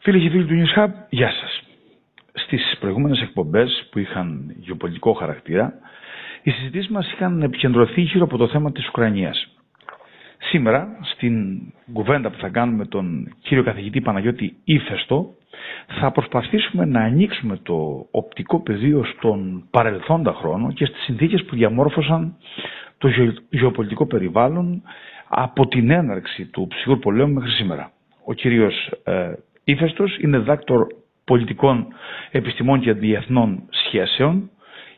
Φίλοι και φίλοι του News Hub, γεια σας. Στις προηγούμενες εκπομπές που είχαν γεωπολιτικό χαρακτήρα, οι συζητήσεις μας είχαν επικεντρωθεί γύρω από το θέμα της Ουκρανίας. Σήμερα, στην κουβέντα που θα κάνουμε με τον κύριο καθηγητή Παναγιώτη Ήφεστο, θα προσπαθήσουμε να ανοίξουμε το οπτικό πεδίο στον παρελθόντα χρόνο και στις συνθήκες που διαμόρφωσαν το γεωπολιτικό περιβάλλον από την έναρξη του ψυχρού πολέμου μέχρι σήμερα. Ο κύριος ε, Ήφεστος είναι δάκτορ πολιτικών επιστημών και διεθνών σχέσεων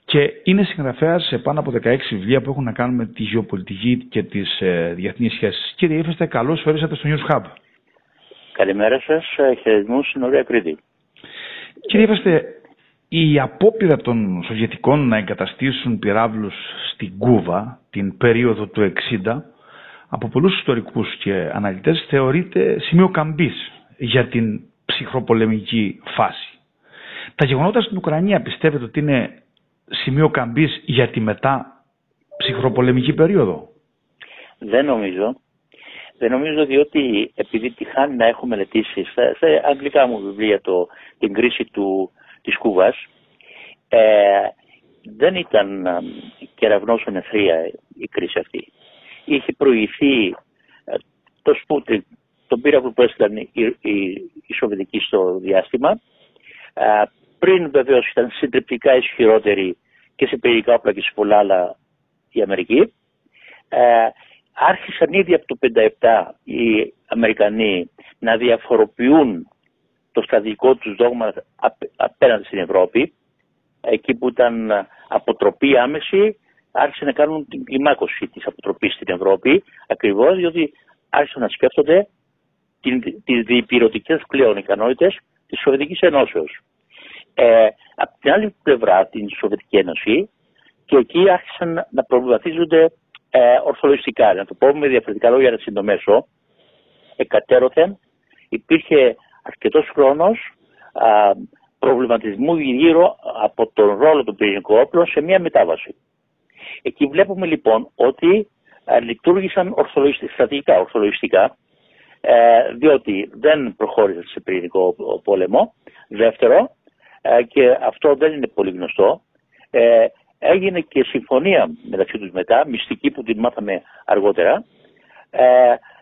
και είναι συγγραφέας σε πάνω από 16 βιβλία που έχουν να κάνουν με τη γεωπολιτική και τις ε, διεθνείς σχέσεις. Κύριε Ήφεστε, καλώς ορίσατε στο News Hub. Καλημέρα σας, ε, χαιρετισμούς στην ωραία Κρήτη. Κύριε Ήφεστε, η απόπειρα των Σοβιετικών να εγκαταστήσουν πυράβλους στην Κούβα την περίοδο του 60 από πολλούς ιστορικούς και αναλυτές θεωρείται σημείο καμπής για την ψυχροπολεμική φάση. Τα γεγονότα στην Ουκρανία πιστεύετε ότι είναι σημείο καμπής για τη μετά ψυχροπολεμική περίοδο; Δεν νομίζω. Δεν νομίζω διότι επειδή τυχάνει να έχω μελετήσει σε αγγλικά μου βιβλία το, την κρίση του, της Κούβας ε, δεν ήταν ε, κεραυνός ενεθρία η κρίση αυτή. Είχε προηγηθεί ε, το Σπούτρικ τον πύραυλο που έστειλαν οι, οι, οι Σοβιετικοί στο διάστημα. πριν βεβαίως ήταν συντριπτικά ισχυρότεροι και σε πυρηνικά όπλα και σε πολλά άλλα η Αμερική. άρχισαν ήδη από το 1957 οι Αμερικανοί να διαφοροποιούν το στρατηγικό τους δόγμα απέναντι στην Ευρώπη. Εκεί που ήταν αποτροπή άμεση, άρχισαν να κάνουν την κλιμάκωση της αποτροπής στην Ευρώπη, ακριβώς διότι άρχισαν να σκέφτονται τις διπυρωτικές πλέον ικανότητες της Σοβιετικής Ενώσεως. Ε, από την άλλη πλευρά την Σοβιετική Ένωση και εκεί άρχισαν να προβληματίζονται ε, ορθολογιστικά. Να το πω με διαφορετικά λόγια να συντομέσω. Εκατέρωθεν υπήρχε αρκετός χρόνος α, προβληματισμού γύρω από τον ρόλο του πυρηνικού όπλου σε μια μετάβαση. Εκεί βλέπουμε λοιπόν ότι α, λειτουργήσαν ορθολογιστικά, στρατηγικά ορθολογιστικά ε, διότι δεν προχώρησε σε πυρηνικό πόλεμο. Δεύτερο, ε, και αυτό δεν είναι πολύ γνωστό, ε, έγινε και συμφωνία μεταξύ τους μετά, μυστική που την μάθαμε αργότερα,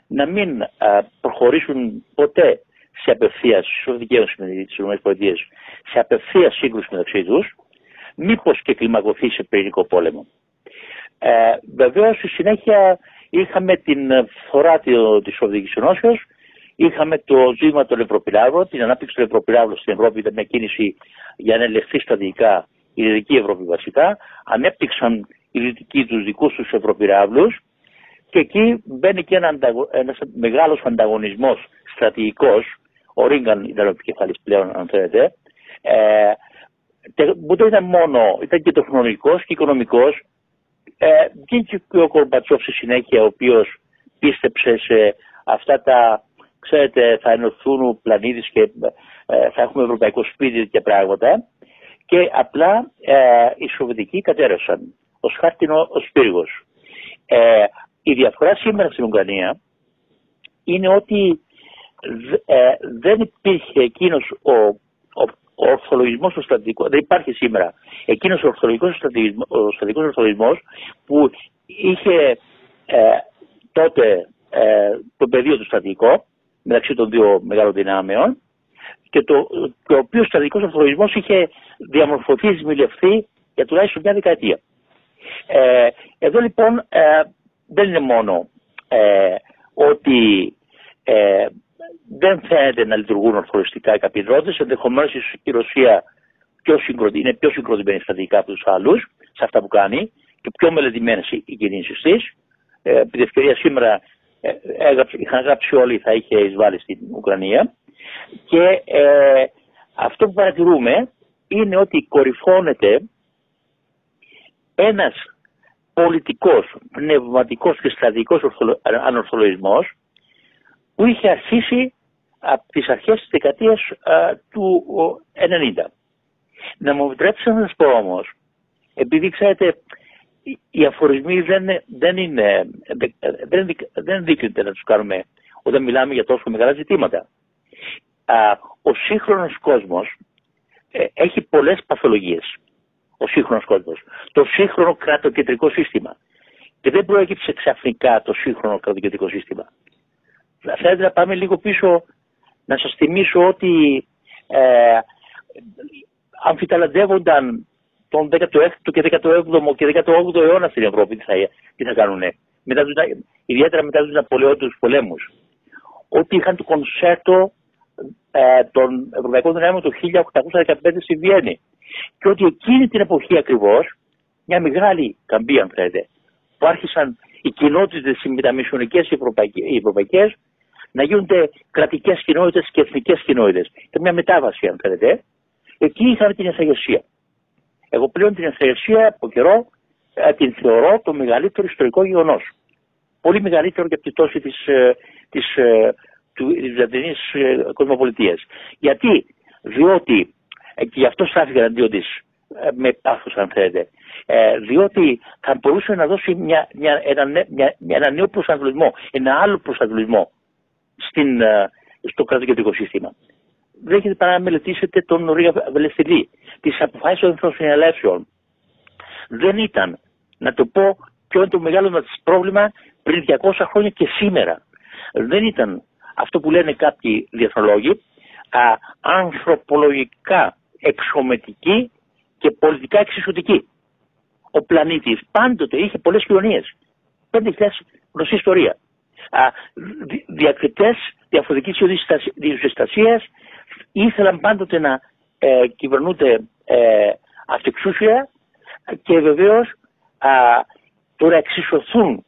να μην προχωρήσουν ποτέ σε απευθείας, δικαίωση με τις ΗΠΑ, σε απευθείας σύγκρουση μεταξύ τους, μήπως και κλιμακωθεί σε πυρηνικό πόλεμο. Ε, Βεβαίως, στη συνέχεια Είχαμε την φορά της Σοβιετική Ενώσεω, είχαμε το ζήτημα των Ευρωπυλάβρων, την ανάπτυξη των Ευρωπυλάβρων στην Ευρώπη ήταν μια κίνηση για να ελεγχθεί στρατηγικά η Δυτική Ευρώπη βασικά. Ανέπτυξαν οι Δυτικοί τους δικούς τους Ευρωπυλάβρου και εκεί μπαίνει και ένα ένας μεγάλος ανταγωνισμός στρατηγικός, ο Ρίγκαν ήταν ο επικεφαλής πλέον αν θέλετε, ε, που δεν ήταν μόνο, ήταν και τεχνολογικός και οικονομικός ε, βγήκε και ο Κορμπατσόφ στη συνέχεια, ο οποίος πίστεψε σε αυτά τα, ξέρετε, θα ενωθούν ο πλανήτης και ε, θα έχουμε ευρωπαϊκό σπίτι και πράγματα. Και απλά ε, οι Σοβιετικοί κατέρευσαν ως χάρτινο ο πύργος. Ε, η διαφορά σήμερα στην Ουγγανία είναι ότι ε, δεν υπήρχε εκείνος ο, ο, ο ορθολογισμός του στρατηγικού, δεν υπάρχει σήμερα εκείνος ο ορθολογικός στρατηγικός ορθολογισμός που είχε ε, τότε ε, το πεδίο του στρατηγικό μεταξύ των δύο μεγάλων δυνάμεων και το, το οποίο στρατηγικός ορθολογισμός είχε διαμορφωθεί, δημιουργηθεί για τουλάχιστον μια δεκαετία. Ε, εδώ λοιπόν ε, δεν είναι μόνο ε, ότι ε, δεν φαίνεται να λειτουργούν ορθολογιστικά οι καπιδρότες, ενδεχομένως η Ρωσία πιο συγκροτη, είναι πιο συγκροτημένη στρατηγικά από τους άλλους σε αυτά που κάνει και πιο μελετημένες οι κινήσεις της. Ε, επί ευκαιρία σήμερα ε, είχαν γράψει όλοι θα είχε εισβάλει στην Ουκρανία και ε, αυτό που παρατηρούμε είναι ότι κορυφώνεται ένας πολιτικός, πνευματικός και στρατηγικός ανορθολογισμός που είχε αρχίσει από τις αρχές της δεκαετίας του 90. Να μου επιτρέψετε να σας πω όμως, επειδή ξέρετε, οι αφορισμοί δεν, δεν είναι, δεν, δεν να τους κάνουμε όταν μιλάμε για τόσο μεγάλα ζητήματα. Α, ο σύγχρονος κόσμος ε, έχει πολλές παθολογίες. Ο σύγχρονος κόσμος. Το σύγχρονο κρατοκεντρικό σύστημα. Και δεν προέκυψε ξαφνικά το σύγχρονο κρατοκεντρικό σύστημα. Θα ήθελα να πάμε λίγο πίσω να σας θυμίσω ότι ε, αμφιταλαντεύονταν τον 16ο και 17ο και 18ο αιώνα στην Ευρώπη τι θα, τι θα κάνουν. Μετά τους, ιδιαίτερα μετά τους Ναπολεόντους πολέμους. Ότι είχαν το κονσέρτο ε, των Ευρωπαϊκών Δυνάμεων το 1815 στη Βιέννη. Και ότι εκείνη την εποχή ακριβώς, μια μεγάλη καμπή αν θέλετε, που άρχισαν οι κοινότητες οι μεταμισιονικές οι ευρωπαϊκές να γίνονται κρατικές κοινότητες και εθνικές κοινότητες. Και μια μετάβαση αν θέλετε. Εκεί είχαμε την εθαγεσία. Εγώ πλέον την εθαγεσία από καιρό ε, την θεωρώ το μεγαλύτερο ιστορικό γεγονός. Πολύ μεγαλύτερο και από τη τόση της, ε, της, ε, του, της κοσμοπολιτείας. Γιατί, διότι, και γι' αυτό στάθηκα αντίον της, με πάθος αν θέλετε, διότι θα μπορούσε να δώσει μια, μια, ένα, μια, ένα νέο προσανατολισμό, ένα άλλο προσανατολισμό στην, στο κρατοκεντρικό σύστημα. Δεν έχετε παρά να μελετήσετε τον Ρίγα Βελεστηλή, τις αποφάσεις των εθνοσυνελεύσεων. Δεν ήταν, να το πω, ποιο είναι το μεγάλο μας πρόβλημα πριν 200 χρόνια και σήμερα. Δεν ήταν αυτό που λένε κάποιοι διεθνολόγοι, α, ανθρωπολογικά εξομετική και πολιτικά εξισωτική. Ο πλανήτης πάντοτε είχε πολλές κοινωνίες. 5.000 γνωστή ιστορία. Διακριτές διαφορετικής ιδιοστασίας ήθελαν πάντοτε να ε, κυβερνούνται ε, αυτεξούσια και βεβαίως α, τώρα εξισωθούν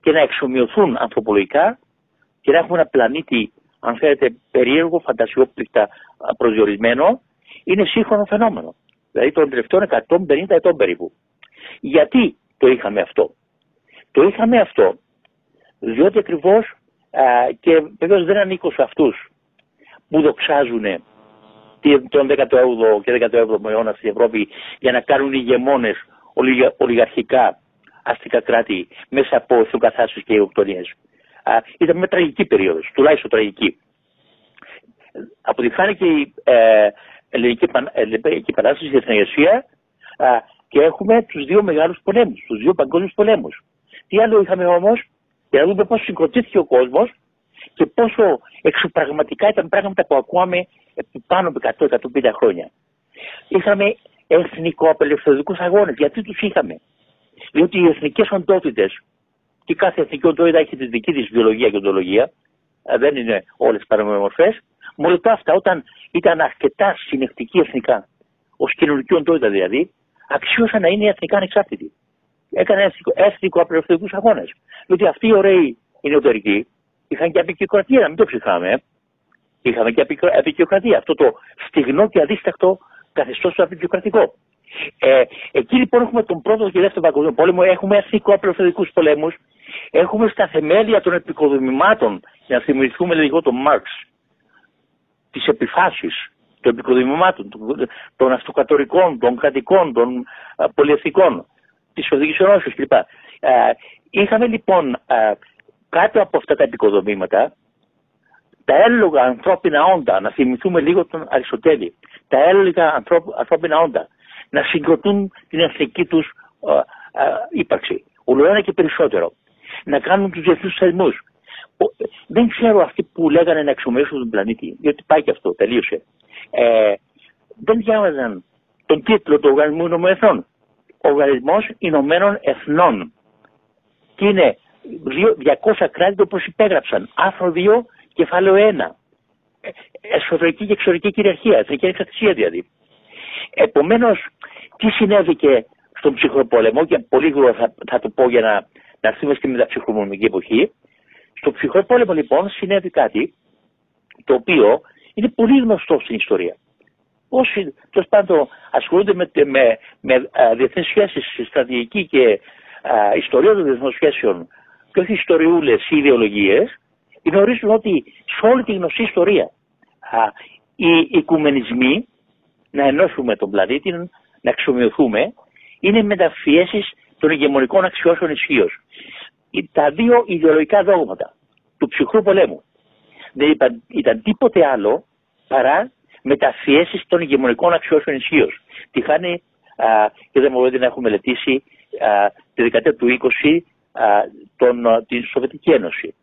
και να εξομοιωθούν ανθρωπολογικά και να έχουμε ένα πλανήτη αν θέλετε περίεργο, φαντασιόπληκτα προσδιορισμένο είναι σύγχρονο φαινόμενο. Δηλαδή των τελευταίων 150 ετών περίπου. Γιατί το είχαμε αυτό; Το είχαμε αυτό διότι ακριβώς και βεβαίως δεν ανήκω σε αυτούς που δοξάζουν τον 18ο και 17ο αιώνα στην Ευρώπη για να κάνουν ηγεμόνες ολιγαρχικά αστικά κράτη μέσα από εθνοκαθάσεις και ιοκτονίες. Ήταν μια τραγική περίοδος, τουλάχιστον τραγική. Από τη χάρη και η ε, ελληνική, ελληνική επανάσταση στην Εθνογεσία και έχουμε τους δύο μεγάλους πολέμους, τους δύο παγκόσμιους πολέμους. Τι άλλο είχαμε όμως, για να δούμε πώς συγκροτήθηκε ο κόσμος και πόσο εξωπραγματικά ήταν πράγματα που ακούαμε πάνω από 100-150 χρόνια. Είχαμε εθνικο-απελευθερωτικούς αγώνες. Γιατί τους είχαμε; Διότι οι εθνικές οντότητες και κάθε εθνική οντότητα έχει τη δική της βιολογία και οντολογία, ε, δεν είναι όλες παραμορφές. Μόνο αυτά, όταν ήταν αρκετά συνεχτικοί εθνικά, ως κοινωνική οντότητα δηλαδή, αξίωσαν να είναι εθνικά ανεξάρτητοι. Έκανε εθνικο-απελευθερωτικού αγώνες. Διότι αυτοί οι ωραίοι οι νεωτερικοί είχαν και απεικιοκρατία, να μην το ψυχάμε. Είχαμε και απεικιοκρατία. Αυτό το στιγνό και αδίστακτο καθεστώς του απεικιοκρατικό. Ε, εκεί λοιπόν έχουμε τον πρώτο και δεύτερο παγκόσμιο πόλεμο, έχουμε αστικό-απελευθερικού πολέμους, έχουμε στα θεμέλια των επικοδομημάτων, για να θυμηθούμε λίγο τον Μάρξ, τις επιφάσεις των επικοδομημάτων, των αυτοκατορικών, των κρατικών, των πολυεθνικών, της Οδική Ενώσεω κλπ. Ε, είχαμε λοιπόν κάτω από αυτά τα επικοδομήματα τα έλογα ανθρώπινα όντα, να θυμηθούμε λίγο τον Αριστοτέλη, τα έλεγα ανθρώπινα όντα, να συγκροτούν την εθνική τους ε, ε, ύπαρξη, όλο ένα και περισσότερο, να κάνουν τους διεθνούς θεσμούς. Δεν ξέρω αυτοί που λέγανε να εξομοιώσουν τον πλανήτη, διότι πάει και αυτό, τελείωσε. Ε, δεν διάβαζαν τον τίτλο του Οργανισμού Ηνωμένων Εθνών. Οργανισμός Ηνωμένων Εθνών. Και είναι 200 κράτη το προσυπέγραψαν. Άρθρο 2, κεφάλαιο 1. Ε, εσωτερική και εξωτερική κυριαρχία, εθνική εξαρτησία δηλαδή. Επομένως, τι συνέβηκε στον ψυχροπόλεμο, και πολύ γρήγορα θα, θα το πω για να, να έρθουμε στη μεταψυχροπολεμική εποχή. Στο ψυχροπόλεμο λοιπόν συνέβη κάτι το οποίο είναι πολύ γνωστό στην ιστορία. Όσοι τέλος πάντων ασχολούνται με, με, με διεθνείς σχέσεις, στρατηγική και α, ιστορία των διεθνών σχέσεων και όχι ιστοριούλες ή ιδεολογίες, γνωρίζουν ότι σε όλη τη γνωστή ιστορία α, οι οικουμενισμοί να ενώσουμε τον πλανήτη, να εξομοιωθούμε, είναι μεταφιέσεις των ηγεμονικών αξιώσεων ισχύως. Τα δύο ιδεολογικά δόγματα του ψυχρού πολέμου δεν ήταν, ήταν τίποτε άλλο παρά μεταφιέσει των ηγεμονικών αξιώσεων ισχύως. Τη χάνει, και δεν μπορείτε να έχουμε μελετήσει α, τη δεκαετία του 20 α, τον, α, την Σοβιετική Ένωση.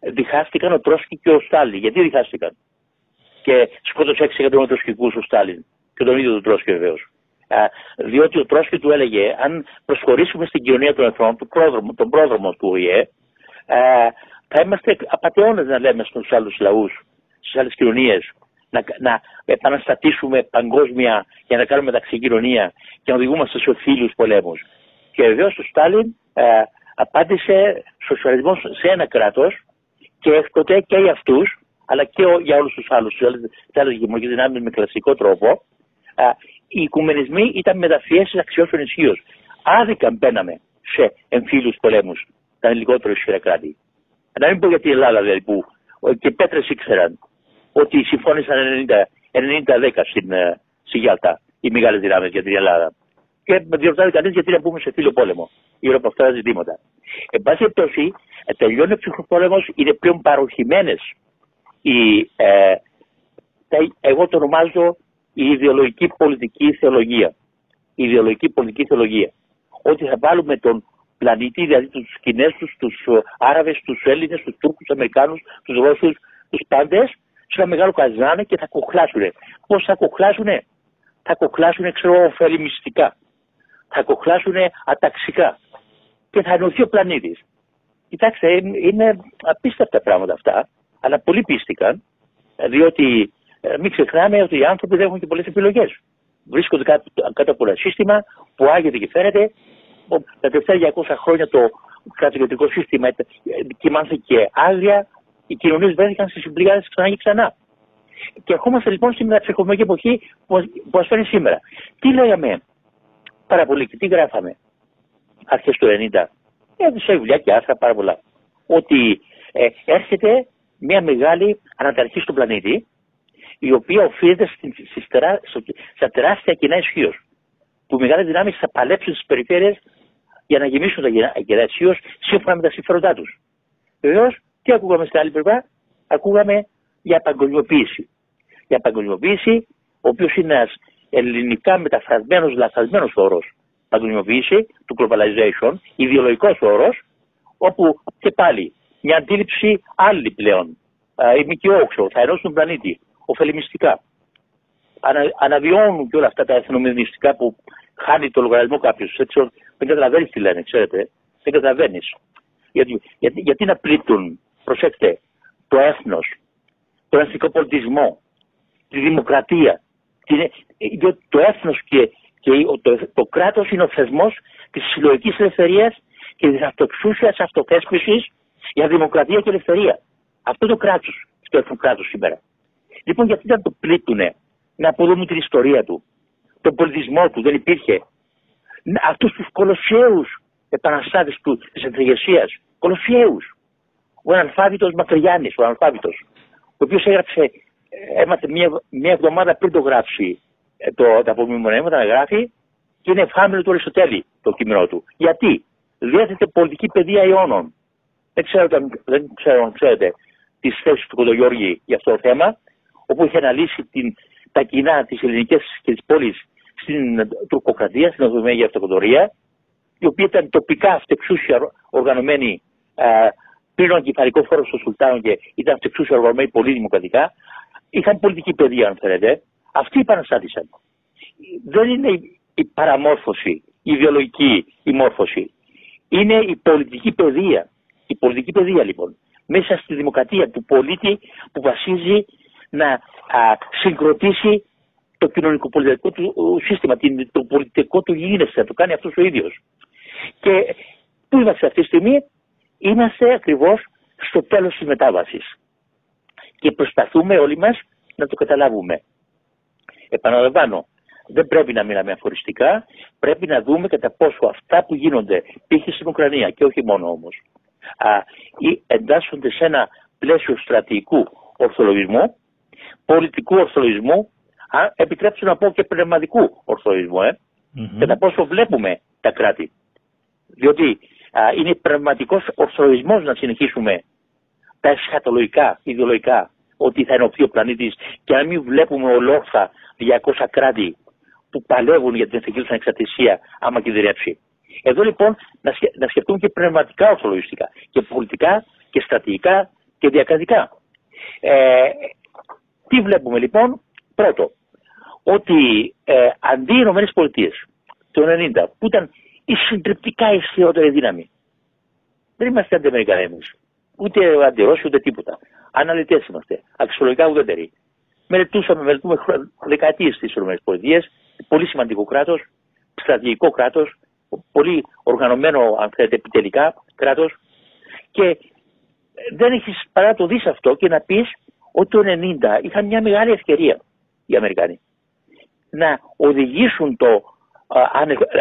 Διχάστηκαν ο Τρόσκι και ο Στάλιν. Γιατί διχάστηκαν; Και σκότωσε 6 εκατομμύρια τροσκικούς ο Στάλιν. Και τον ίδιο τον Τρόσκι βεβαίως. Διότι ο Τρόσκι του έλεγε, αν προσχωρήσουμε στην κοινωνία των εθνών, τον πρόδρομο, τον πρόδρομο του ΟΗΕ, θα είμαστε απαταιώνες να λέμε στους άλλους λαούς, στις άλλες κοινωνίες, να, να επαναστατήσουμε παγκόσμια για να κάνουμε κοινωνία και να οδηγούμαστε σε φίλους πολέμους. Και βεβαίως ο Στάλιν ε, απάντησε σοσιαλισμός σε ένα κράτος και έκτοτε και για αυτούς, αλλά και για όλους τους άλλους, τι άλλε γεμονικέ δυνάμεις με κλασικό τρόπο, ε, οι οικουμενισμοί ήταν μεταφιέσεις αξιώσεων ισχύως. Άδικα μπαίναμε σε εμφύλιου πολέμους τα λιγότερο ισχυρά κράτη. Να μην πω για την Ελλάδα δηλαδή που και πέτρες ήξεραν ότι συμφώνησαν 90-10 στην, ε, στη Γιάλτα οι μεγάλες δυνάμεις για την Ελλάδα. Και με διορθώνει κανείς γιατί να μπούμε σε φίλο πόλεμο γύρω από αυτά τα ζητήματα. Εν πάση περιπτώσει, ε, τελειώνει ο ψυχροπόλεμος, είναι πλέον παροχημένες οι. Ε, εγώ το ονομάζω η ιδεολογική πολιτική θεολογία. Η ιδεολογική πολιτική θεολογία. Ότι θα βάλουμε τον πλανήτη, δηλαδή τους Κινέζους, τους Άραβες, τους Έλληνες, τους Τούρκους, τους Αμερικάνους, τους Ρώσους, τους πάντες σε ένα μεγάλο καζάνε και θα κοχλάσουν. Πώς θα κοχλάσουν, θα κοχλάσουν, ξέρω, ωφελημιστικά. Θα κοχλάσουν αταξικά. Και θα ενωθεί ο πλανήτης. Κοιτάξτε, είναι απίστευτα πράγματα αυτά, αλλά πολλοί πίστηκαν, διότι ε, μην ξεχνάμε ότι οι άνθρωποι δεν έχουν και πολλές επιλογές. Βρίσκονται κάτω, κάτω από ένα σύστημα που άγεται και φέρεται. Τα τελευταία 200 χρόνια το κρατικοτικό σύστημα κοιμάνθηκε άγρια, οι κοινωνίες βρέθηκαν στις συμπληγάδε ξανά και ξανά. Και ερχόμαστε λοιπόν στην ψυχολογική εποχή που μα φέρνει σήμερα. Τι λέγαμε; Πάρα πολύ και τι γράφαμε; Αρχές του 90. Έδωσε δουλειά και άρθρα πάρα πολλά. Ότι ε, έρχεται μια μεγάλη αναταρχή στον πλανήτη η οποία οφείλεται στα τεράστια κοινά ισχύως. Που οι μεγάλες δυνάμεις θα παλέψουν στις περιφέρειες για να γεμίσουν τα κοινά ισχύως σύμφωνα με τα συμφέροντά τους. Βεβαίως τι ακούγαμε στην άλλη πλευρά, ακούγαμε για παγκοσμιοποίηση. Για παγκοσμιοποίηση, ο οποίος είναι ένας ελληνικά μεταφρασμένος, λαθασμένος όρος. Παγκοσμιοποίηση του globalization, ιδεολογικός όρος, όπου και πάλι μια αντίληψη άλλη πλέον. Η Μικιόξο, θα ενώσουν τον πλανήτη, ωφελημιστικά. Ανα, αναβιώνουν και όλα αυτά τα εθνομηδιστικά που χάνει το λογαριασμό κάποιος. Δεν καταλαβαίνεις τι λένε, ξέρετε. Δεν καταλαβαίνεις. Γιατί, γιατί, γιατί να πλήττουν προσέξτε, το έθνος, τον εθνικό πολιτισμό, τη δημοκρατία. Διότι το έθνος και, και το, το κράτος είναι ο θεσμός της συλλογικής ελευθερίας και της αυτοξούσιας αυτοθέσπισης για δημοκρατία και ελευθερία. Αυτό το κράτος, το έθνος κράτος σήμερα. Λοιπόν, γιατί δεν το πλήττουνε να αποδομούν την ιστορία του, τον πολιτισμό του, δεν υπήρχε. Αυτούς τους κολοσσέους επαναστάτες του, της εθνικεσίας, κολοσσέους ο αναλφάβητος Μακρυγιάννης, ο αναλφάβητος, ο οποίος έγραψε, έμαθε μία, μία εβδομάδα πριν το γράψει ε, το, τα απομνημονεύματα να γράφει και είναι ευχάμενο του Αριστοτέλη το κείμενό του. Γιατί; Διέθετε πολιτική παιδεία αιώνων. Δεν ξέρω, δεν ξέρω αν ξέρετε τις θέσεις του Κοντογιώργη για αυτό το θέμα, όπου είχε αναλύσει την, τα κοινά της ελληνική και της πόλης στην τουρκοκρατία, στην Οδομέγια Αυτοκοντορία, η οποία ήταν τοπικά αυτεξούσια οργανωμένη ε, πήραν κεφαλικό φόρο στο Σουλτάνο και ήταν εξούσια οργανωμένοι πολύ δημοκρατικά, είχαν πολιτική παιδεία, αν θέλετε. Αυτοί επαναστάτησαν. Δεν είναι η παραμόρφωση, η ιδεολογική η μόρφωση. Είναι η πολιτική παιδεία. Η πολιτική παιδεία λοιπόν. Μέσα στη δημοκρατία του πολίτη που βασίζει να α, συγκροτήσει το κοινωνικό πολιτικό του σύστημα, το πολιτικό του γίνεσθε, να το κάνει αυτός ο ίδιος. Και πού είμαστε αυτή τη στιγμή, είμαστε ακριβώς στο τέλος της μετάβασης. Και προσπαθούμε όλοι μας να το καταλάβουμε. Επαναλαμβάνω, δεν πρέπει να μιλάμε αφοριστικά, πρέπει να δούμε κατά πόσο αυτά που γίνονται π.χ. στην Ουκρανία και όχι μόνο όμως, α, εντάσσονται σε ένα πλαίσιο στρατηγικού ορθολογισμού, πολιτικού ορθολογισμού, α, επιτρέψτε να πω και πνευματικού ορθολογισμού, ε, mm-hmm. κατά πόσο βλέπουμε τα κράτη. Διότι είναι πραγματικός ορθολογισμό να συνεχίσουμε τα εσχατολογικά, ιδεολογικά ότι θα ενωθεί ο πλανήτης και να μην βλέπουμε ολόφθα 200 κράτη που παλεύουν για την εθνική τους ανεξαρτησία άμα κινδυνεύσει. Εδώ λοιπόν να, σκε, να σκεφτούμε και πνευματικά ορθολογιστικά και πολιτικά και στρατηγικά και διακρατικά. Ε, τι βλέπουμε λοιπόν, πρώτο, ότι ε, αντί οι Ηνωμένες Πολιτείες το 1990 που ήταν η συντριπτικά ισχυρότερη δύναμη, δεν είμαστε αντιαμερικανοί εμείς, ούτε αντιρώσοι ούτε τίποτα. Αναλυτές είμαστε, αξιολογικά ουδέτεροι. Μελετούσαμε, μελετούμε δεκαετίες στις ΗΠΑ, πολύ σημαντικό κράτος, στρατηγικό κράτος, πολύ οργανωμένο αν θέλετε επιτελικά κράτος. Και δεν έχεις παρά το δεις αυτό και να πεις ότι το 90 είχαν μια μεγάλη ευκαιρία οι Αμερικανοί να οδηγήσουν το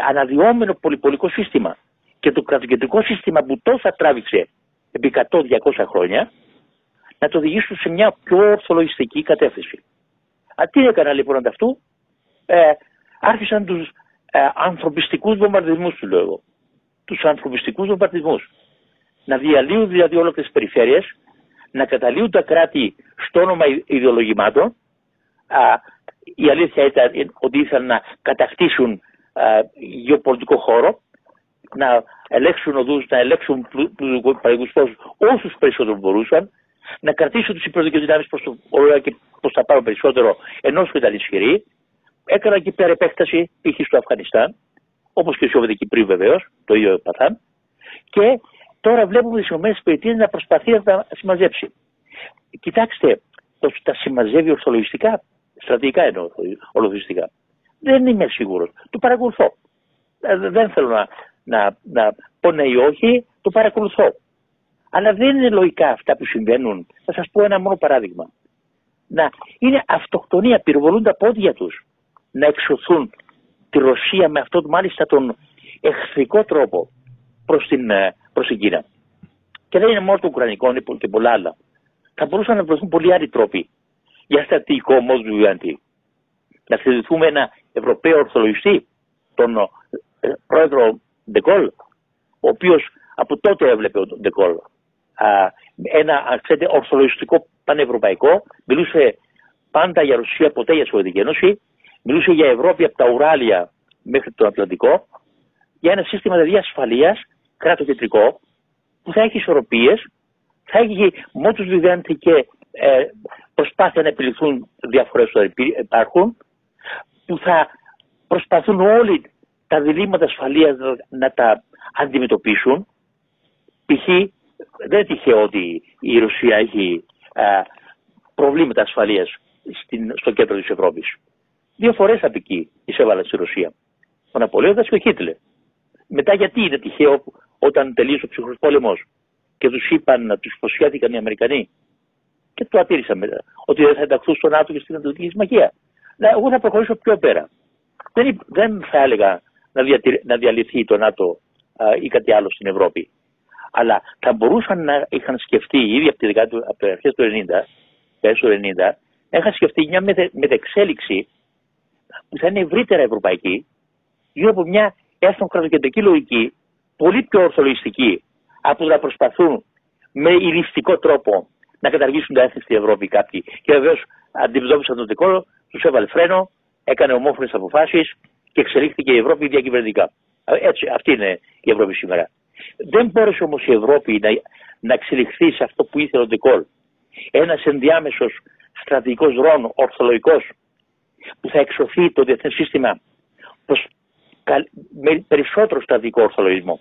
αναδυόμενο πολυπολικό σύστημα και το κρατοκεντρικό σύστημα που τόσα τράβηξε επί 100-200 χρόνια να το οδηγήσουν σε μια πιο ορθολογιστική κατεύθυνση. Α, τι έκανα λοιπόν ανταυτού, ε, άρχισαν τους ε, ανθρωπιστικούς βομβαρδισμούς του λέω εγώ. Τους ανθρωπιστικούς βομβαρδισμούς. Να διαλύουν δηλαδή όλες τις περιφέρειες, να καταλύουν τα κράτη στο όνομα ιδεολογημάτων. Α, η αλήθεια ήταν ότι ήθελαν να κατακτήσουν α, γεωπολιτικό χώρο, να ελέγξουν οδούς, να ελέγξουν παραδείγματος όσου όσους περισσότερο μπορούσαν, να κρατήσουν τους υπηρετικές δυνάμεις προς το και προς τα πάνω περισσότερο, ενώ σου ήταν ισχυροί, έκανα εκεί πέρα επέκταση, π.χ. στο Αφγανιστάν, όπως και στο πριν βεβαίως, το ίδιο παθάν, και τώρα βλέπουμε τις ΗΠΑ να προσπαθεί να τα συμμαζέψει. Κοιτάξτε, το, τα συμμαζεύει ορθολογιστικά, στρατηγικά εννοώ, ορθολογιστικά. Δεν είμαι σίγουρος. Το παρακολουθώ. Ε, δεν θέλω να, να, να πω ναι ή όχι, το παρακολουθώ. Αλλά δεν είναι λογικά αυτά που συμβαίνουν. Θα σας πω ένα μόνο παράδειγμα. Να είναι αυτοκτονία, πυροβολούν τα πόδια τους να εξωθούν τη Ρωσία με αυτόν μάλιστα τον εχθρικό τρόπο προς την, ε, προς την Κίνα. Και δεν είναι μόνο το Ουκρανικό, είναι και πολλά άλλα. Θα μπορούσαν να βρεθούν πολλοί άλλοι τρόποι για στρατηγικό του βιαντή. Να θυμηθούμε ένα Ευρωπαίο ορθολογιστή, τον ε, πρόεδρο Ντεκόλ, ο οποίος από τότε έβλεπε τον Ντεκόλ. Ένα ξέρετε, ορθολογιστικό πανευρωπαϊκό, μιλούσε πάντα για Ρωσία, ποτέ για Σοβιετική Ένωση Μιλούσε για Ευρώπη από τα Ουράλια μέχρι τον Ατλαντικό, για ένα σύστημα δηλαδή ασφαλείας, κράτο κεντρικό, που θα έχει ισορροπίες, θα έχει μότου διδέντη και ε, προσπάθεια να επιληθούν διαφορέ που υπάρχουν, που θα προσπαθούν όλοι τα διλήμματα ασφαλείας να τα αντιμετωπίσουν. Π.χ. δεν είναι τυχαίο ότι η Ρωσία έχει ε, προβλήματα ασφαλείας στο κέντρο της Ευρώπης. Δύο φορές από εκεί εισέβαλαν στη Ρωσία. Ο Ναπολέοντα και ο Χίτλερ. Μετά γιατί είναι τυχαίο όταν τελείωσε ο ψυχρός πόλεμος και τους είπαν, να τους υποσχέθηκαν οι Αμερικανοί και το ατήρησαν μετά, ότι δεν θα ενταχθούν στο ΝΑΤΟ και στην Ανατολική Συμμαχία. Εγώ θα προχωρήσω πιο πέρα. Δεν, δεν θα έλεγα να, να διαλυθεί το ΝΑΤΟ α, ή κάτι άλλο στην Ευρώπη. Αλλά θα μπορούσαν να είχαν σκεφτεί ήδη από, τη δεκάτη, από το αρχές του 90, πέρσι του 90, είχαν σκεφτεί μια μετεξέλιξη που θα είναι ευρύτερα ευρωπαϊκή, γύρω από μια έστω κρατοκεντρική λογική, πολύ πιο ορθολογιστική, από το να προσπαθούν με ηλιστικό τρόπο να καταργήσουν τα έθνη στην Ευρώπη κάποιοι. Και βεβαίως αντιμετώπισαν τον δικό τους έβαλε φρένο, έκανε ομόφωνες αποφάσεις και εξελίχθηκε η Ευρώπη διακυβερνητικά. Έτσι, αυτή είναι η Ευρώπη σήμερα. Δεν μπόρεσε όμως η Ευρώπη να, να εξελιχθεί σε αυτό που ήθελε ο Ντεκόλ. Ένας ενδιάμεσος στρατηγικός ρόλο, ορθολογικός, που θα εξωθεί το διεθνές σύστημα προς με περισσότερο στατικό ορθολογισμό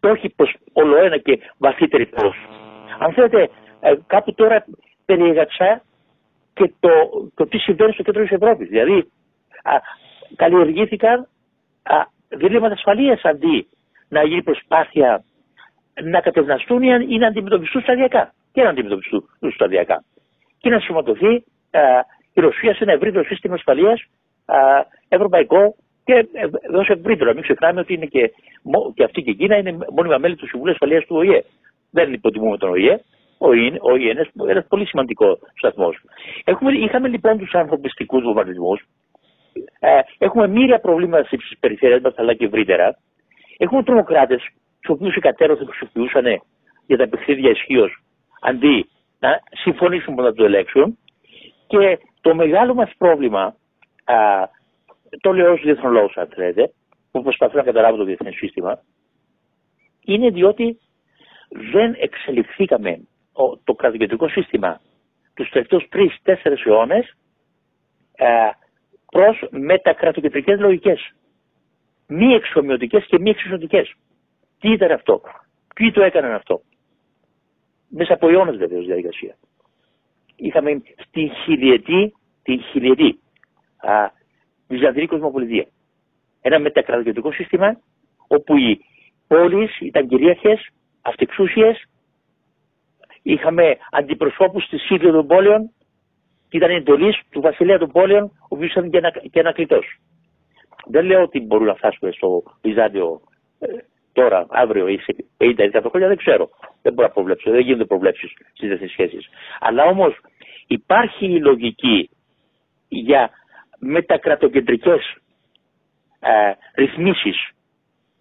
και όχι προς όλο ένα και βαθύτερη πώς. Αν θέλετε, ε, κάπου τώρα περιέγραψα και το, το τι συμβαίνει στο κέντρο της Ευρώπης. Δηλαδή, α, καλλιεργήθηκαν α, διλήμματα ασφαλείας αντί να γίνει προσπάθεια να κατευναστούν ή να αντιμετωπιστούν σταδιακά. Και να αντιμετωπιστούν σταδιακά. Και να σωματωθεί η Ρωσία σε ένα ευρύτερο σύστημα ασφαλείας ευρωπαϊκό και εδώ σε ευρύτερο. Μην ξεχνάμε ότι είναι και, και αυτή και η Κίνα είναι μόνιμα μέλη του Συμβουλίου Ασφαλείας του ΟΗΕ. Δεν υποτιμούμε τον ΟΗΕ. Ο ΟΗΕ είναι ένας πολύ σημαντικός σταθμός. Είχαμε λοιπόν τους ανθρωπιστικούς βομβαρδισμούς. Ε, έχουμε μοίρια προβλήματα στις περιφέρειες μας αλλά και ευρύτερα. Έχουμε τρομοκράτες, τους οποίους οι κατέρωθεν χρησιμοποιούσαν για τα παιχνίδια ισχύως αντί να συμφωνήσουν που να το ελέγξουν και το μεγάλο μας πρόβλημα, α, το λέω ως διεθνολόγος αν θέλετε, που προσπαθώ να καταλάβω το διεθνές σύστημα, είναι διότι δεν εξελιχθήκαμε το κρατοκεντρικό σύστημα τους τελευταίους τρεις-τέσσερις αιώνες προς μετακρατοκεντρικές λογικές. Μη εξομοιωτικές και μη εξισωτικές. Τι ήταν αυτό; Ποιοι το έκαναν αυτό; Μέσα από αιώνες βεβαίως διαδικασία. Είχαμε στην χιλιετή, την χιλιετή α, Βυζαντινή Κοσμοπολιτεία. Ένα μετακρατοκεντρικό σύστημα όπου οι πόλεις ήταν κυρίαρχες, αυτεξούσιες, είχαμε αντιπροσώπους στη σύλλογη των πόλεων και ήταν εντολή του βασιλέα των πόλεων, ο οποίος ήταν και, ένα, και Δεν λέω ότι μπορούν να φτάσουμε στο Βυζάντιο ε, τώρα, αύριο ή σε 50-100 χρόνια, δεν ξέρω. Δεν μπορώ να προβλέψω, δεν γίνονται προβλέψεις στις διεθνεί σχέσεις. Αλλά όμως υπάρχει η λογική για μετακρατοκεντρικές ε, ρυθμίσεις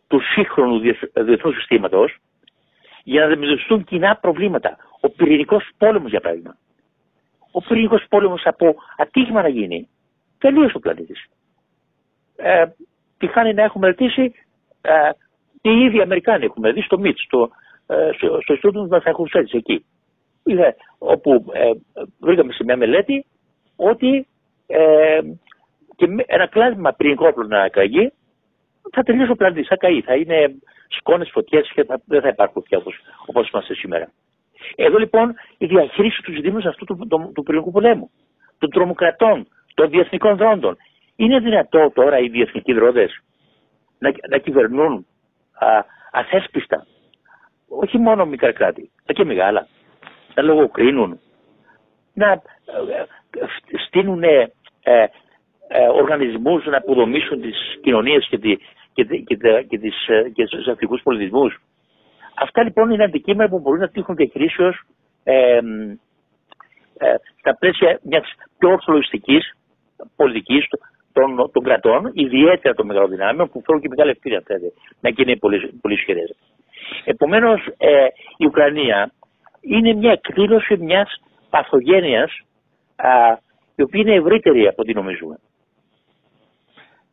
του σύγχρονου διεθνούς συστήματος για να αντιμετωπιστούν κοινά προβλήματα. Ο πυρηνικός πόλεμος, για παράδειγμα. Ο πυρηνικός πόλεμος από ατύχημα να γίνει. Τελείωσε ο πλανήτης. Ε, τυχάνει να έχουμε μελετήσει ε, και οι ίδιοι Αμερικάνοι έχουμε δει στο ΜΙΤ, στο, ε, στο, στο Ινστιτούτο Μασαχουσέτης εκεί. Είναι, όπου ε, βρήκαμε σε μια μελέτη ότι ε, και ένα κλάσμα πυρηνικό όπλο να καγεί θα τελειώσει ο πλανήτης, θα καεί, θα είναι σκόνες, φωτιές και θα, δεν θα υπάρχουν πια όπως είμαστε σήμερα. Εδώ λοιπόν η διαχείριση τους ζητήματο αυτού του, του, του πυρηνικού πολέμου, των τρομοκρατών, των διεθνικών δρόντων. Είναι δυνατό τώρα οι διεθνικοί δρόντες να, να κυβερνούν α, αθέσπιστα, όχι μόνο μικρά κράτη, αλλά και μεγάλα, να λογοκρίνουν, να ε, στείλουν ε, ε, οργανισμούς να αποδομήσουν τις κοινωνίες και, τη, και, και, και, τις, ε, και τους αστικούς πολιτισμούς. Αυτά λοιπόν είναι αντικείμενα που μπορούν να τύχουν διαχειρίσεως ε, ε, στα πλαίσια μιας πιο ορθολογιστικής πολιτικής των, των κρατών, ιδιαίτερα των μεγάλων δυνάμεων που θέλουν και μεγάλη ευκαιρία θέλετε, να και είναι πολύ, πολύ ισχυρές. Επομένως, ε, η Ουκρανία είναι μια εκδήλωση μιας παθογένειας η οποία είναι ευρύτερη από ό,τι νομίζουμε.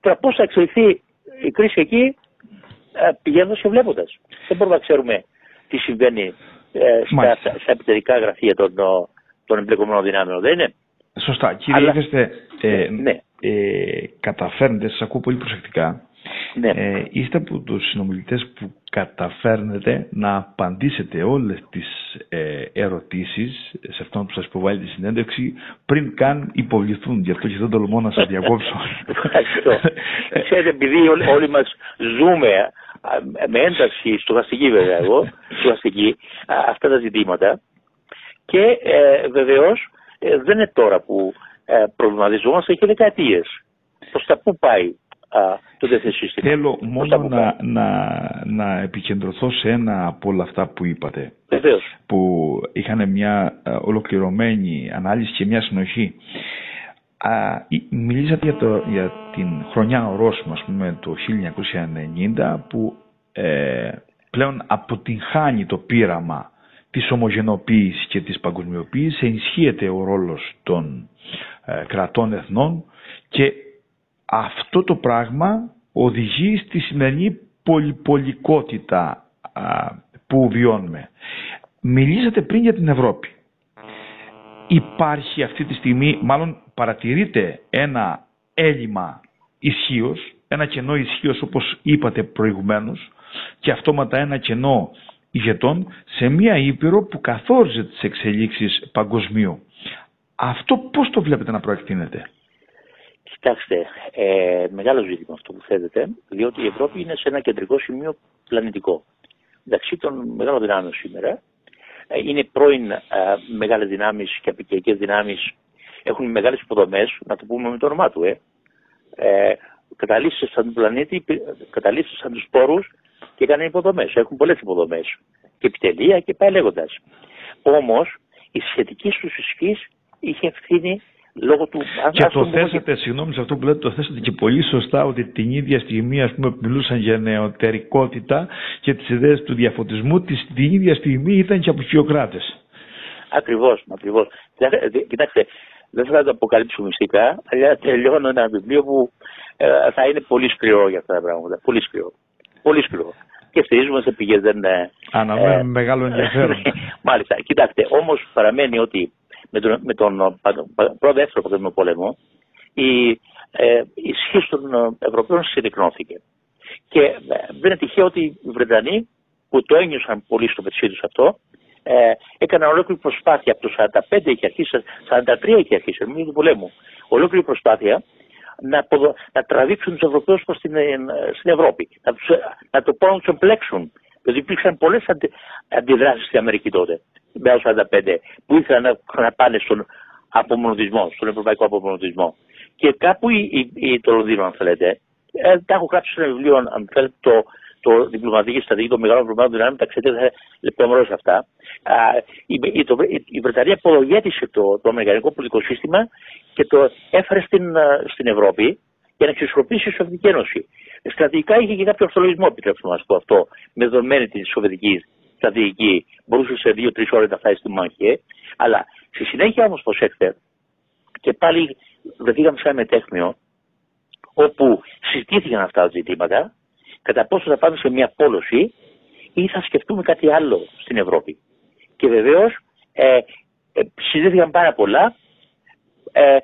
Τώρα πώς θα εξελιχθεί η κρίση εκεί πηγαίνοντας και βλέποντας. Δεν μπορούμε να ξέρουμε τι συμβαίνει ε, στα, στα επιτερικά γραφεία των, των εμπλεκομένων δυνάμεων, δεν είναι; Σωστά. Κύριε Αλλά... ε, ναι. ε, καταφέρνετε, σας ακούω πολύ προσεκτικά, ναι. ε, είστε από τους συνομιλητές που καταφέρνετε να απαντήσετε όλες τις ε, ερωτήσεις σε αυτόν που σας υποβάλλει τη συνέντευξη πριν καν υποβληθούν. Γι' αυτό και δεν τολμώ να σας διακόψω. Ευχαριστώ. Ξέρετε, επειδή όλοι, όλοι μας ζούμε με ένταση στοχαστική βέβαια εγώ, στοχαστική, αυτά τα ζητήματα και ε, βεβαίως ε, δεν είναι τώρα που ε, προβληματιζόμαστε και δεκαετίες. Προς τα πού πάει α, το διεθνές σύστημα; Θέλω μόνο να, να, να επικεντρωθώ σε ένα από όλα αυτά που είπατε. Βεβαίως. Που είχαν μια ολοκληρωμένη ανάλυση και μια συνοχή. Α, μιλήσατε για, το, για την χρονιά ορόσημο, ας πούμε, το 1990, που ε, πλέον αποτυγχάνει το πείραμα της ομογενοποίησης και της παγκοσμιοποίησης ενισχύεται ο ρόλος των ε, κρατών εθνών και αυτό το πράγμα οδηγεί στη σημερινή πολυπολικότητα που βιώνουμε. Μιλήσατε πριν για την Ευρώπη. Υπάρχει αυτή τη στιγμή, μάλλον παρατηρείται ένα έλλειμμα ισχύως, ένα κενό ισχύως όπως είπατε προηγουμένως και αυτόματα ένα κενό ηγετών σε μια ήπειρο που καθόριζε τις εξελίξεις παγκοσμίου. Αυτό πώς το βλέπετε να προεκτείνεται; Κοιτάξτε, ε, μεγάλο ζήτημα αυτό που θέλετε, διότι η Ευρώπη είναι σε ένα κεντρικό σημείο πλανητικό. Μεταξύ των μεγάλων δυνάμεων σήμερα, ε, είναι πρώην ε, μεγάλες δυνάμεις και απικιακές δυνάμεις, έχουν μεγάλες υποδομές, να το πούμε με το όνομά του, ε. ε καταλήστησαν τον πλανήτη, καταλήστησαν τους σπόρους και έκαναν υποδομές. Έχουν πολλές υποδομές. Και επιτελεία και πάει λέγοντας. Όμως η σχετική του ισχύ είχε ευθύνη λόγω του. Και το θέσατε, συγγνώμη σε αυτό που λέτε, το θέσατε και πολύ σωστά ότι την ίδια στιγμή ας πούμε, που μιλούσαν για νεωτερικότητα και τις ιδέες του διαφωτισμού, την ίδια στιγμή ήταν και αποχειοκράτε. Ακριβώς, ακριβώς. Κοιτάξτε, δεν θα το αποκαλύψω μυστικά, αλλά τελειώνω ένα βιβλίο που ε, θα είναι πολύ σκληρό για αυτά τα πράγματα. Πολύ σκληρό. Πολύ σκληρό. Και στηρίζουμε σε πηγές δεν. Αναμένουμε ε, μεγάλο ενδιαφέρον. μάλιστα. Κοιτάξτε, όμως παραμένει ότι με τον, με τον πρώτο-δεύτερο παγκόσμιο πόλεμο η, ε, η σχέση των Ευρωπαίων συρρυκνώθηκε. Και ε, δεν είναι τυχαίο ότι οι Βρετανοί που το ένιωσαν πολύ στο πετσί τους αυτό, ε, έκαναν ολόκληρη προσπάθεια από το 45 είχε αρχίσει, 43 είχε αρχίσει, μην του πολέμου. Ολόκληρη προσπάθεια να, να τραβήξουν τους Ευρωπαίους προς την, ε, στην Ευρώπη. Να, τους, να το πάνε να τους εμπλέξουν. Δηλαδή υπήρξαν πολλές αντι, αντιδράσεις στην Αμερική τότε, με 45, που ήθελαν να, να πάνε στον απομονωτισμό, στον ευρωπαϊκό απομονωτισμό. Και κάπου η, η, η, το Λονδίνο, αν θέλετε, ε, τα έχω γράψει σε ένα βιβλίο, αν θέλετε, το, το διπλωματική στρατηγική των μεγάλων προβλημάτων δυνάμεων, τα ξέρετε λεπτομερώς αυτά. Α, η, η, το, η, Βρετανία απολογέτησε το, το αμερικανικό πολιτικό σύστημα και το έφερε στην, στην Ευρώπη για να εξισορροπήσει η Σοβιετική Ένωση. Στρατηγικά είχε και κάποιο ορθολογισμό, επιτρέψτε να σας πω αυτό, με δεδομένη τη Σοβιετική στρατηγική. Μπορούσε σε δύο-τρεις ώρες να φτάσει στη μάχη. Ε. Αλλά στη συνέχεια όμως, προσέξτε, και πάλι βρεθήκαμε σε ένα μετέχνιο όπου συζητήθηκαν αυτά τα ζητήματα κατά πόσο θα πάμε σε μια πόλωση ή θα σκεφτούμε κάτι άλλο στην Ευρώπη. Και βεβαίως ε, ε, συζητήθηκαν πάρα πολλά. Ε,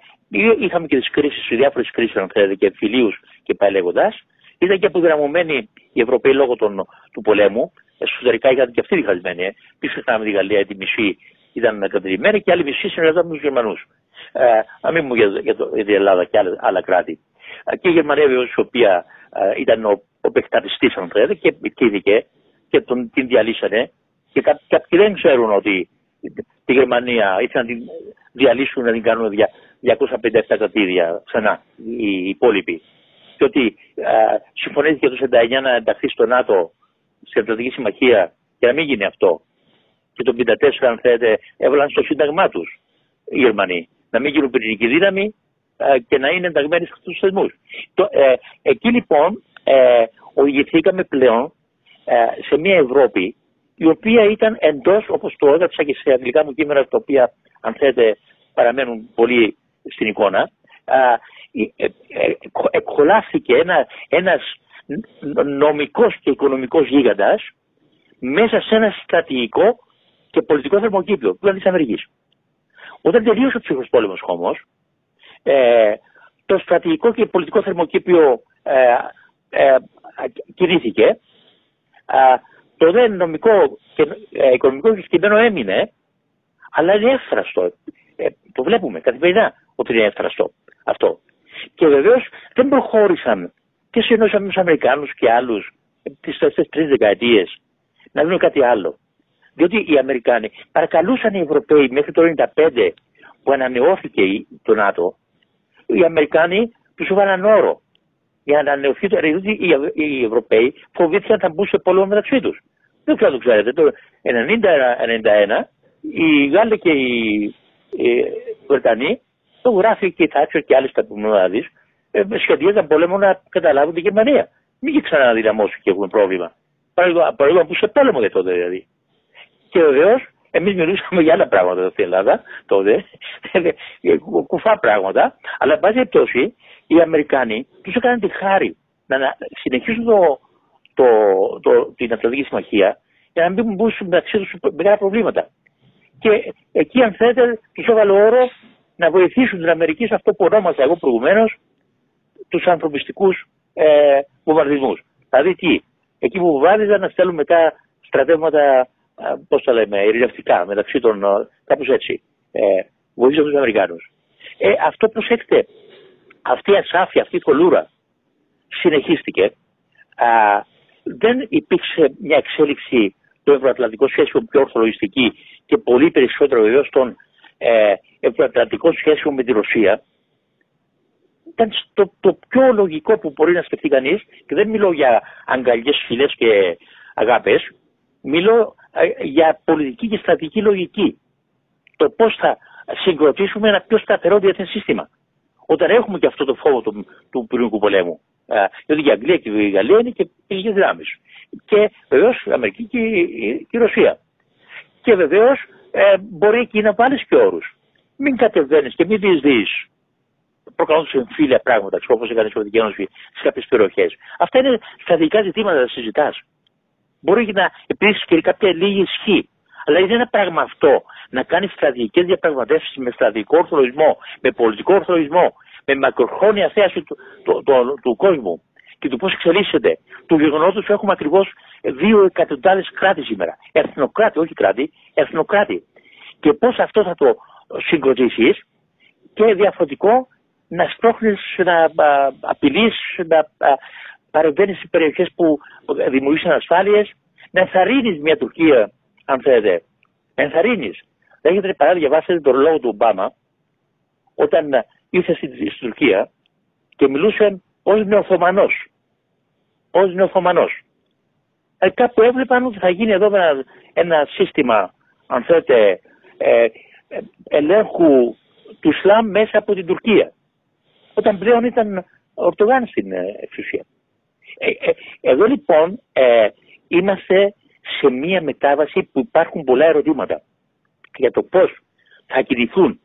είχαμε και τις κρίσεις, διάφορες κρίσεις, αν θέλετε, και φιλίους και πάει λέγοντας. Ήταν και αποδυναμωμένοι οι Ευρωπαίοι λόγω των, του πολέμου. Εσωτερικά ήταν και αυτοί διχασμένοι. Ε. Πίσω είχαμε τη Γαλλία, τη μισή ήταν κατεδρυμένη και άλλη μισή συνεργαζόταν με τους Γερμανούς. Ε, να μην μου για, για, το, για την Ελλάδα και άλλα, άλλα κράτη. Ε, και η Γερμανία, η οποία ε, ήταν ο ο επεκτατιστής αν θέλετε και επιτήθηκε και τον, την διαλύσανε. Και κάποιοι δεν ξέρουν ότι τη Γερμανία ήθελαν να την διαλύσουν να την κάνουν 257 κρατήρια ξανά οι υπόλοιποι. Και ότι α, συμφωνήθηκε το 1999 να ενταχθεί στο ΝΑΤΟ σε Ατλαντική Συμμαχία και να μην γίνει αυτό. Και το 1954 αν θέλετε έβαλαν στο σύνταγμά τους οι Γερμανοί. Να μην γίνουν πυρηνική δύναμη και να είναι ενταγμένοι σε αυτούς τους θεσμούς. Ε, εκεί λοιπόν ε, οδηγηθήκαμε πλέον ε, σε μια Ευρώπη η οποία ήταν εντός, όπως το έγραψα και σε αγγλικά μου κείμενα, τα οποία αν θέλετε παραμένουν πολύ στην εικόνα, ε, ε, εκχολάθηκε ένα, ένας νομικός και οικονομικός γίγαντας μέσα σε ένα στρατηγικό και πολιτικό θερμοκήπιο, που ήταν της Αμερικής. Όταν τελείωσε ο ψυχρός πόλεμος όμως, ε, το στρατηγικό και πολιτικό θερμοκήπιο ε, ε, κηρύθηκε. το δε νομικό και ε, οικονομικό κεκτημένο έμεινε, αλλά είναι έφραστο. Ε, το βλέπουμε καθημερινά ότι είναι έφραστο αυτό. Και βεβαίως δεν προχώρησαν και συνόησαν τους Αμερικάνους και άλλους τις τελευταίες τρεις δεκαετίες να δουν κάτι άλλο. Διότι οι Αμερικάνοι παρακαλούσαν οι Ευρωπαίοι μέχρι το 1995 που ανανεώθηκε το ΝΑΤΟ, οι Αμερικάνοι τους έβαλαν όρο για να ανανεωθεί το διότι οι Ευρωπαίοι φοβήθηκαν να μπουν σε πόλεμο μεταξύ τους. Δεν ξέρω αν το ξέρετε. Το 1991 οι Γάλλοι και οι, Βρετανοί, το γράφει και η Θάτσο και άλλοι στα δεις, ε, σχεδίαζαν πόλεμο να καταλάβουν τη Γερμανία. Μην και ξαναδυναμώσουν και έχουν πρόβλημα. Παραδείγμα που σε πόλεμο δεν τότε δηλαδή. Και βεβαίως εμείς μιλούσαμε για άλλα πράγματα στην Ελλάδα τότε, κουφά πράγματα, αλλά εν πάση περιπτώσει οι Αμερικάνοι τους έκαναν τη χάρη να συνεχίσουν το, το, το, την Ατλαντική Συμμαχία για να μην μπουν μεταξύ τους μεγάλα προβλήματα. Και εκεί, αν θέλετε, τους έβαλε όρο να βοηθήσουν την Αμερική σε αυτό που ονόμασα εγώ προηγουμένως τους ανθρωπιστικούς ε, βομβαρδισμούς. Δηλαδή τι, εκεί που βομβάρδιζαν να στέλνουν μετά στρατεύματα, πώς τα λέμε, ειρηνευτικά μεταξύ των, κάπως έτσι, ε, βοηθήσαν τους Αμερικάνους. Ε, αυτό προσέξτε, αυτή η ασάφεια, αυτή η κολούρα συνεχίστηκε. Α, δεν υπήρξε μια εξέλιξη του ευρωατλαντικών σχέσεων πιο ορθολογιστική και πολύ περισσότερο βεβαίως των ε, ευρωατλαντικών σχέσεων με τη Ρωσία. Ήταν το, το πιο λογικό που μπορεί να σκεφτεί κανείς και δεν μιλώ για αγκαλιές, φιλέ και αγάπες. Μιλώ ε, για πολιτική και στρατηγική λογική. Το πώς θα συγκροτήσουμε ένα πιο σταθερό διεθνές σύστημα όταν έχουμε και αυτό το φόβο του, του πυρηνικού πολέμου. Ε, διότι η Αγγλία και η Γαλλία είναι και πυρηνικές δυνάμεις. Και βεβαίως η Αμερική και η, η, Ρωσία. Και βεβαίως ε, μπορεί εκεί να βάλεις και όρους. Μην κατεβαίνεις και μην διεισδύει προκαλώντας εμφύλια πράγματα, όπως έκανε η Σοβιετική Ένωση σε κάποιες περιοχές. Αυτά είναι στρατηγικά ζητήματα να συζητάς. Μπορεί να επιδείξει και κάποια λίγη ισχύ. Αλλά είναι ένα πράγμα αυτό να κάνεις στρατηγικές διαπραγματεύσεις με στρατηγικό ορθολογισμό, με πολιτικό ορθολογισμό, με μακροχρόνια θέαση του, του, του, του κόσμου και του πώς εξελίσσεται. Του γεγονότος ότι έχουμε ακριβώς δύο εκατοντάδες κράτη σήμερα. Εθνοκράτη, όχι κράτη, εθνοκράτη. Και πώς αυτό θα το συγκροτήσεις και διαφορετικό να σπρώχνεις, να απειλείς, να παρεμβαίνεις σε περιοχές που δημιουργήσαν ασφάλειες, να ενθαρρύνεις μια Τουρκία, αν θέλετε. Να ενθαρρύνεις. Έχετε παράδειγμα, διαβάσετε τον λόγο του Ομπάμα, όταν ήρθε στην, Τουρκία και μιλούσε ως νεοθωμανός. Ω νεοθωμανός. Ε, κάπου έβλεπαν ότι θα γίνει εδώ ένα, ένα σύστημα, αν θέλετε, ε, ε, ελέγχου του Ισλάμ μέσα από την Τουρκία όταν πλέον ήταν Ορτογάν στην ε, εξουσία. Ε, ε, εδώ λοιπόν είμαστε σε μία μετάβαση που υπάρχουν πολλά ερωτήματα για το πώς θα κινηθούν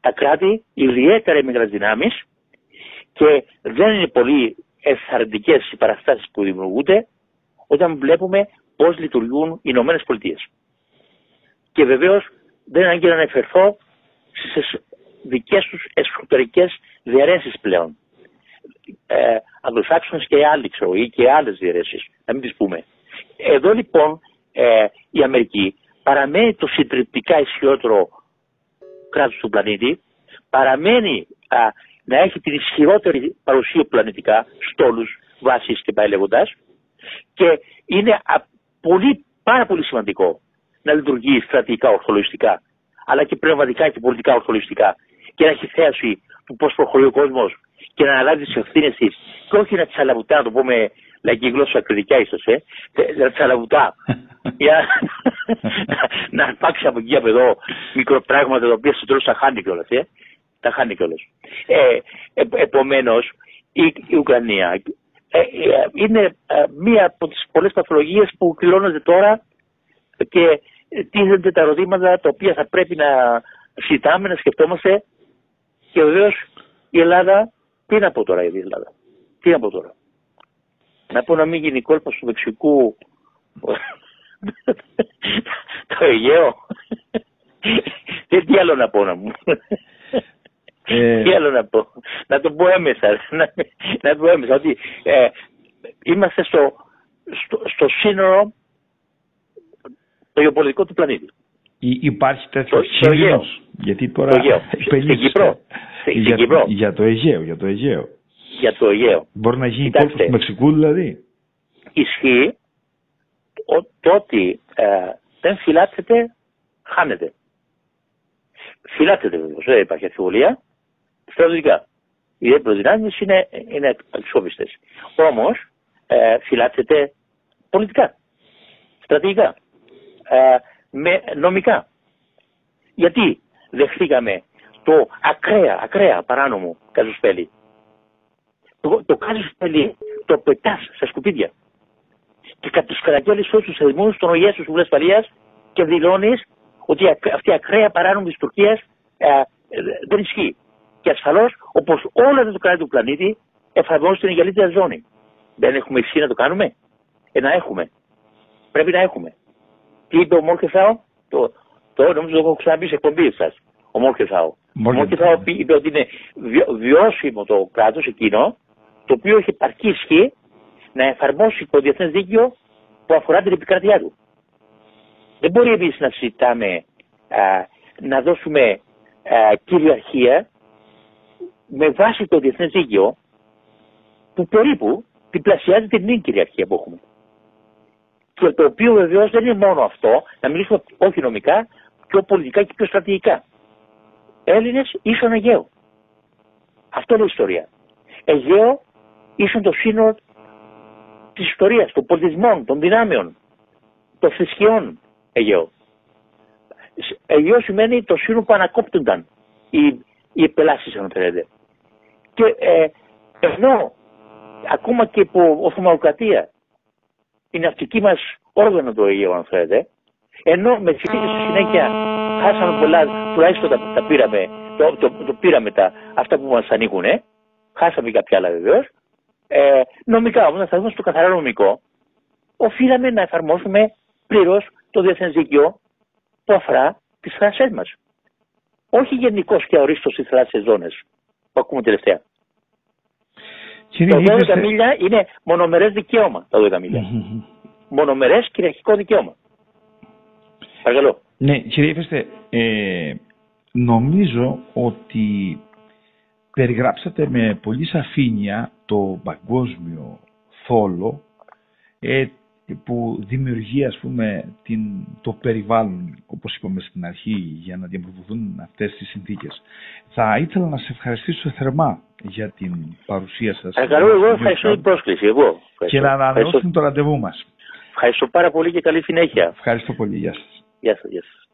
τα κράτη, ιδιαίτερα οι μικρές δυνάμεις και δεν είναι πολύ ευθαρρυντικές οι παραστάσεις που δημιουργούνται όταν βλέπουμε πώς λειτουργούν οι Ηνωμένες Πολιτείες. Και βεβαίως δεν ανάγκη να αναφερθώ στις δικές τους εσωτερικές διαιρέσεις πλέον. Ε, Αγγλοσάξονες και άλλοι ξέρω ή και άλλες διαιρέσεις, να μην τις πούμε. Εδώ λοιπόν ε, η Αμερική παραμένει το συντριπτικά ισχυρότερο κράτος του πλανήτη, παραμένει α, να έχει την ισχυρότερη παρουσία πλανητικά, στόλους, βάσεις και πάει λέγοντας, και είναι α, πολύ, πάρα πολύ σημαντικό να λειτουργεί στρατηγικά ορθολογιστικά, αλλά και πνευματικά και πολιτικά ορθολογιστικά και να έχει θέαση του πώς προχωρεί ο κόσμος και να αναλάβει τις ευθύνες της και όχι να τσαλαβουτά, να το πούμε λαϊκή γλώσσα ακριτικά ίσως, ε, να τσαλαβουτά. για να αρπάξει από εκεί από εδώ μικροπράγματα τα οποία στο τέλος τα χάνει κιόλας. Ε. Τα χάνει κιόλας. Ε, ε, Επομένως, η, η Ουκρανία ε, ε, είναι μία από τις πολλές παθολογίες που κληρώνονται τώρα και τίθενται τα ερωτήματα τα οποία θα πρέπει να συζητάμε, να σκεφτόμαστε και βεβαίως η Ελλάδα, τι να πω τώρα η Ελλάδα, τι να πω τώρα; Να πω να μην γίνει κόλπος του Μεξικού το Αιγαίο. Δεν τι άλλο να πω να μου; Ε... Τι άλλο να πω; Να το πω έμεσα. Να, να το πω έμεσα. Ότι ε, είμαστε στο, στο, στο σύνορο το γεωπολιτικό του πλανήτη. Υπάρχει τέτοιο κίνδυνο. Γιατί τώρα. Το Αιγαίο. Στην Κύπρο. Για, Κύπρο. για το Αιγαίο. Για το Αιγαίο. Για το Αιγαίο. Μπορεί να γίνει κόλπο του Μεξικού δηλαδή. Ισχύει το ότι ε, δεν φυλάτεται, χάνεται. Φυλάτεται βεβαίως, δεν υπάρχει αμφιβολία. Στρατιωτικά. Οι δυνάμεις είναι, είναι αξιόπιστες. Όμως ε, φυλάτεται πολιτικά, στρατηγικά. Ε, με νομικά. Γιατί δεχθήκαμε το ακραία, ακραία παράνομο καζοσπέλι. Το, το καζοσπέλι το πετάς στα σκουπίδια. Και τους καταγγέλει όλου τους θεσμού των ΟΗΕ του Συμβουλίου Ασφαλεία και δηλώνεις ότι αυτή η ακραία παράνομη της Τουρκίας ε, δεν ισχύει. Και ασφαλώς, όπως όλα τα κράτη του πλανήτη, εφαρμόζουν την εγκαλύτερη ζώνη. Δεν έχουμε ισχύ να το κάνουμε; Ε, να έχουμε. Πρέπει να έχουμε. Τι είπε ο Μόρκεθάου, το, το νομίζω το έχω ξαναπεί σε εκπομπή σας. Ο Μόρκεθάου. Ο Μόρκεθάου είπε ότι είναι βιώσιμο το κράτος εκείνο, το οποίο έχει επαρκή ισχύ να εφαρμόσει το διεθνές δίκαιο που αφορά την επικρατεία του. Δεν μπορεί εμείς να συζητάμε να δώσουμε α, κυριαρχία με βάση το διεθνές δίκαιο που περίπου διπλασιάζει την νύχη κυριαρχία που έχουμε. Και το οποίο βεβαίως δεν είναι μόνο αυτό, να μιλήσουμε όχι νομικά, πιο πολιτικά και πιο στρατηγικά. Έλληνες ίσον Αιγαίο. Αυτό είναι η ιστορία. Αιγαίο ίσον το σύνολο της ιστορίας, των πολιτισμών, των δυνάμεων, των θρησκειών Αιγαίο. Αιγαίο σημαίνει το σύνολο που ανακόπτονταν οι, οι επελάσεις, αν θέλετε. Και ε, ενώ ακόμα και υπό Οθωμανοκρατία η ναυτική μας όργανο το Αιγαίο, αν θέλετε, Ενώ με τη συνέχεια χάσαμε πολλά, τουλάχιστον τα, τα πήραμε, το, το, το, πήραμε τα, αυτά που μας ανήκουν, ε. χάσαμε κάποια άλλα βεβαίως. Ε, νομικά όμως, να σταθούμε στο καθαρά νομικό, οφείλαμε να εφαρμόσουμε πλήρως το διεθνές δίκαιο που αφορά τις θάλασσές μας. Όχι γενικώς και ορίστο στις θαλάσσιες ζώνες που ακούμε τελευταία. Κύριε τα 12 μίλια είναι μονομερές δικαίωμα τα 12 μίλια. μονομερές κυριαρχικό δικαίωμα. Παρακαλώ. Ναι, κύριε Ήφεστε, ε, νομίζω ότι περιγράψατε με πολύ σαφήνεια το παγκόσμιο θόλο ε, που δημιουργεί ας πούμε την, το περιβάλλον όπως είπαμε στην αρχή για να διαμορφωθούν αυτές τις συνθήκες. Θα ήθελα να σε ευχαριστήσω θερμά για την παρουσία σας. Ευχαριστώ εγώ, ευχαριστώ την πρόσκληση. Εγώ. Και να ανανεώσουμε το ραντεβού μας. Ευχαριστώ πάρα πολύ και καλή συνέχεια. Ευχαριστώ πολύ. Γεια σας. Γεια σας. Γεια σας.